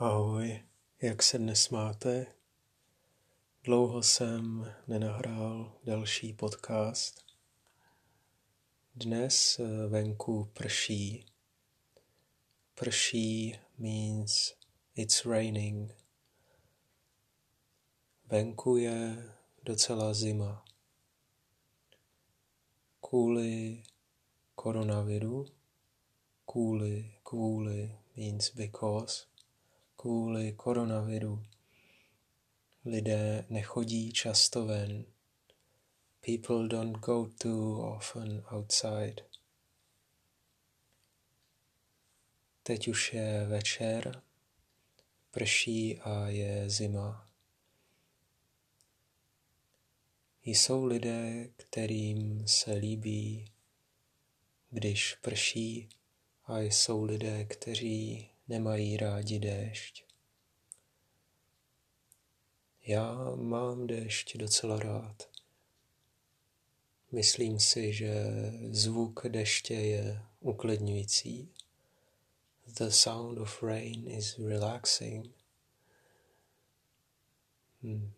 Ahoj, jak se dnes máte? Dlouho jsem nenahrál další podcast. Dnes eh, venku prší. Prší means it's raining. Venku je docela zima. Kvůli koronaviru, kvůli, kvůli means because, kvůli koronaviru lidé nechodí často ven. People don't go too often outside. Teď už je večer, prší a je zima. Jsou lidé, kterým se líbí, když prší, a jsou lidé, kteří nemají rádi déšť. Já mám déšť docela rád. Myslím si, že zvuk deště je uklidňující. The sound of rain is relaxing. Hmm.